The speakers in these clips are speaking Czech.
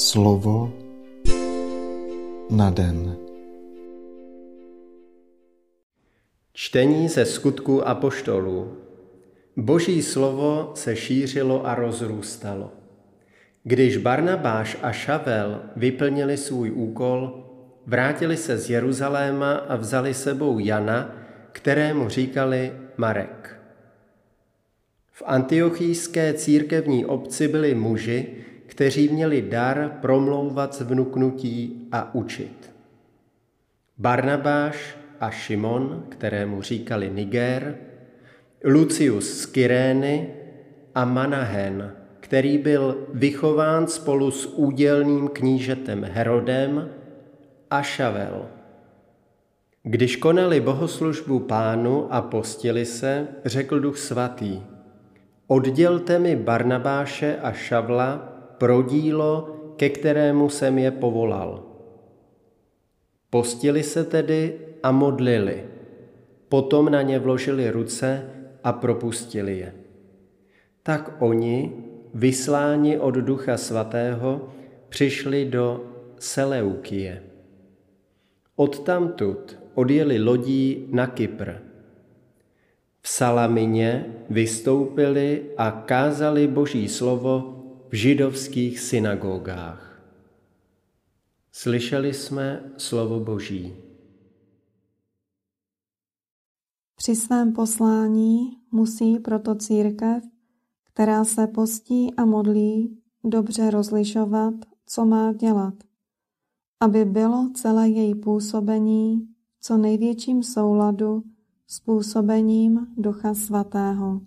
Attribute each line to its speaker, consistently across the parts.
Speaker 1: Slovo na den.
Speaker 2: Čtení ze skutku apoštolů. Boží slovo se šířilo a rozrůstalo. Když Barnabáš a Šavel vyplnili svůj úkol, vrátili se z Jeruzaléma a vzali sebou Jana, kterému říkali Marek. V antiochijské církevní obci byli muži, kteří měli dar promlouvat z vnuknutí a učit. Barnabáš a Šimon, kterému říkali Niger, Lucius z Kyrény a Manahen, který byl vychován spolu s údělným knížetem Herodem a Šavel. Když konali bohoslužbu pánu a postili se, řekl duch svatý, oddělte mi Barnabáše a Šavla pro dílo, ke kterému jsem je povolal. Postili se tedy a modlili. Potom na ně vložili ruce a propustili je. Tak oni, vysláni od Ducha Svatého, přišli do Seleukie. Odtamtud odjeli lodí na Kypr. V Salamině vystoupili a kázali Boží slovo v židovských synagogách. Slyšeli jsme slovo Boží.
Speaker 3: Při svém poslání musí proto církev, která se postí a modlí, dobře rozlišovat, co má dělat, aby bylo celé její působení co největším souladu s působením Ducha Svatého.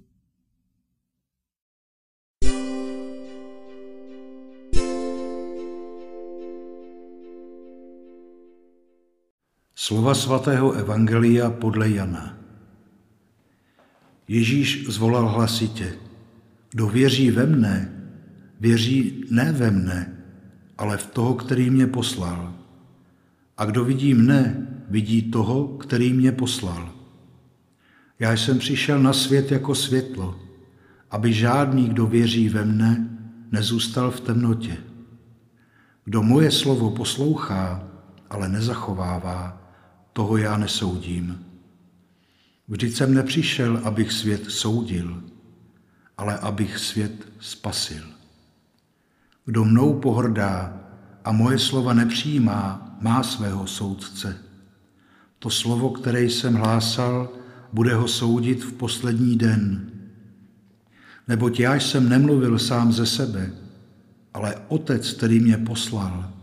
Speaker 4: Slova svatého Evangelia podle Jana. Ježíš zvolal hlasitě, kdo věří ve mne, věří ne ve mne, ale v toho, který mě poslal. A kdo vidí mne, vidí toho, který mě poslal. Já jsem přišel na svět jako světlo, aby žádný, kdo věří ve mne, nezůstal v temnotě. Kdo moje slovo poslouchá, ale nezachovává, toho já nesoudím. Vždyť jsem nepřišel, abych svět soudil, ale abych svět spasil. Kdo mnou pohrdá a moje slova nepřijímá, má svého soudce. To slovo, které jsem hlásal, bude ho soudit v poslední den. Neboť já jsem nemluvil sám ze sebe, ale Otec, který mě poslal,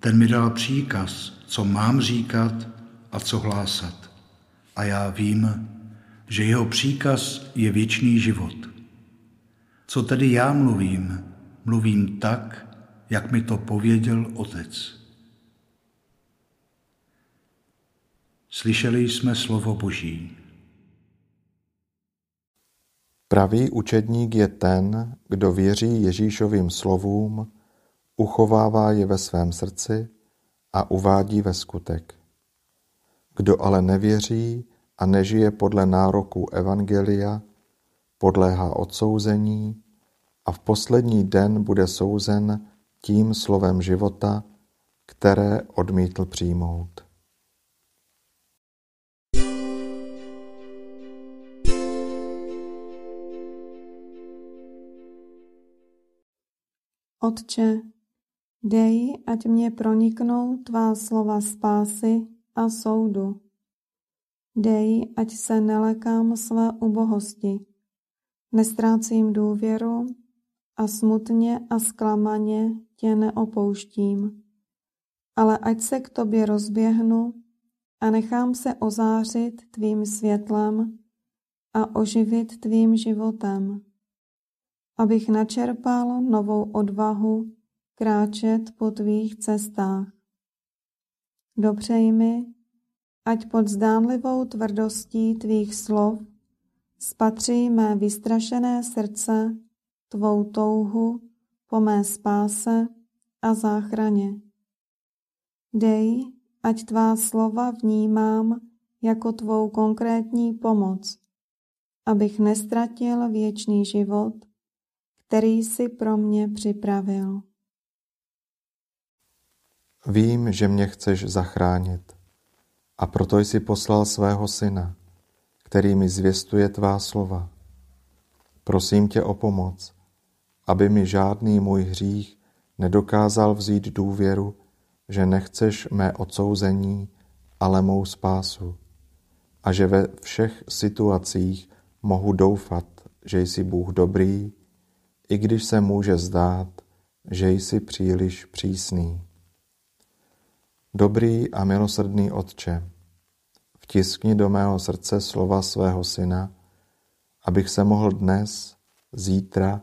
Speaker 4: ten mi dal příkaz, co mám říkat a co hlásat. A já vím, že jeho příkaz je věčný život. Co tedy já mluvím? Mluvím tak, jak mi to pověděl Otec. Slyšeli jsme slovo Boží.
Speaker 1: Pravý učedník je ten, kdo věří Ježíšovým slovům, uchovává je ve svém srdci a uvádí ve skutek. Kdo ale nevěří a nežije podle nároků Evangelia, podléhá odsouzení a v poslední den bude souzen tím slovem života, které odmítl přijmout.
Speaker 3: Otče, dej, ať mě proniknou tvá slova spásy a soudu. Dej, ať se nelekám své ubohosti, nestrácím důvěru a smutně a zklamaně tě neopouštím, ale ať se k tobě rozběhnu a nechám se ozářit tvým světlem a oživit tvým životem, abych načerpal novou odvahu kráčet po tvých cestách. Dopřej mi, ať pod zdánlivou tvrdostí tvých slov spatří mé vystrašené srdce tvou touhu po mé spáse a záchraně. Dej, ať tvá slova vnímám jako tvou konkrétní pomoc, abych nestratil věčný život, který jsi pro mě připravil.
Speaker 1: Vím, že mě chceš zachránit a proto jsi poslal svého syna, který mi zvěstuje tvá slova. Prosím tě o pomoc, aby mi žádný můj hřích nedokázal vzít důvěru, že nechceš mé odsouzení, ale mou spásu a že ve všech situacích mohu doufat, že jsi Bůh dobrý, i když se může zdát, že jsi příliš přísný. Dobrý a milosrdný Otče, vtiskni do mého srdce slova svého syna, abych se mohl dnes, zítra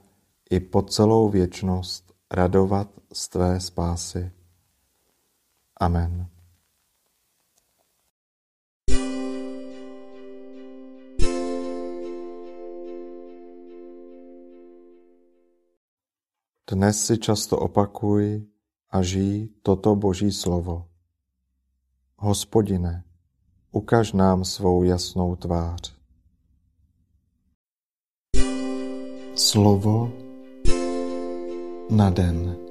Speaker 1: i po celou věčnost radovat z tvé spásy. Amen. Dnes si často opakuj a žij toto Boží slovo. Hospodine, ukaž nám svou jasnou tvář. Slovo na den.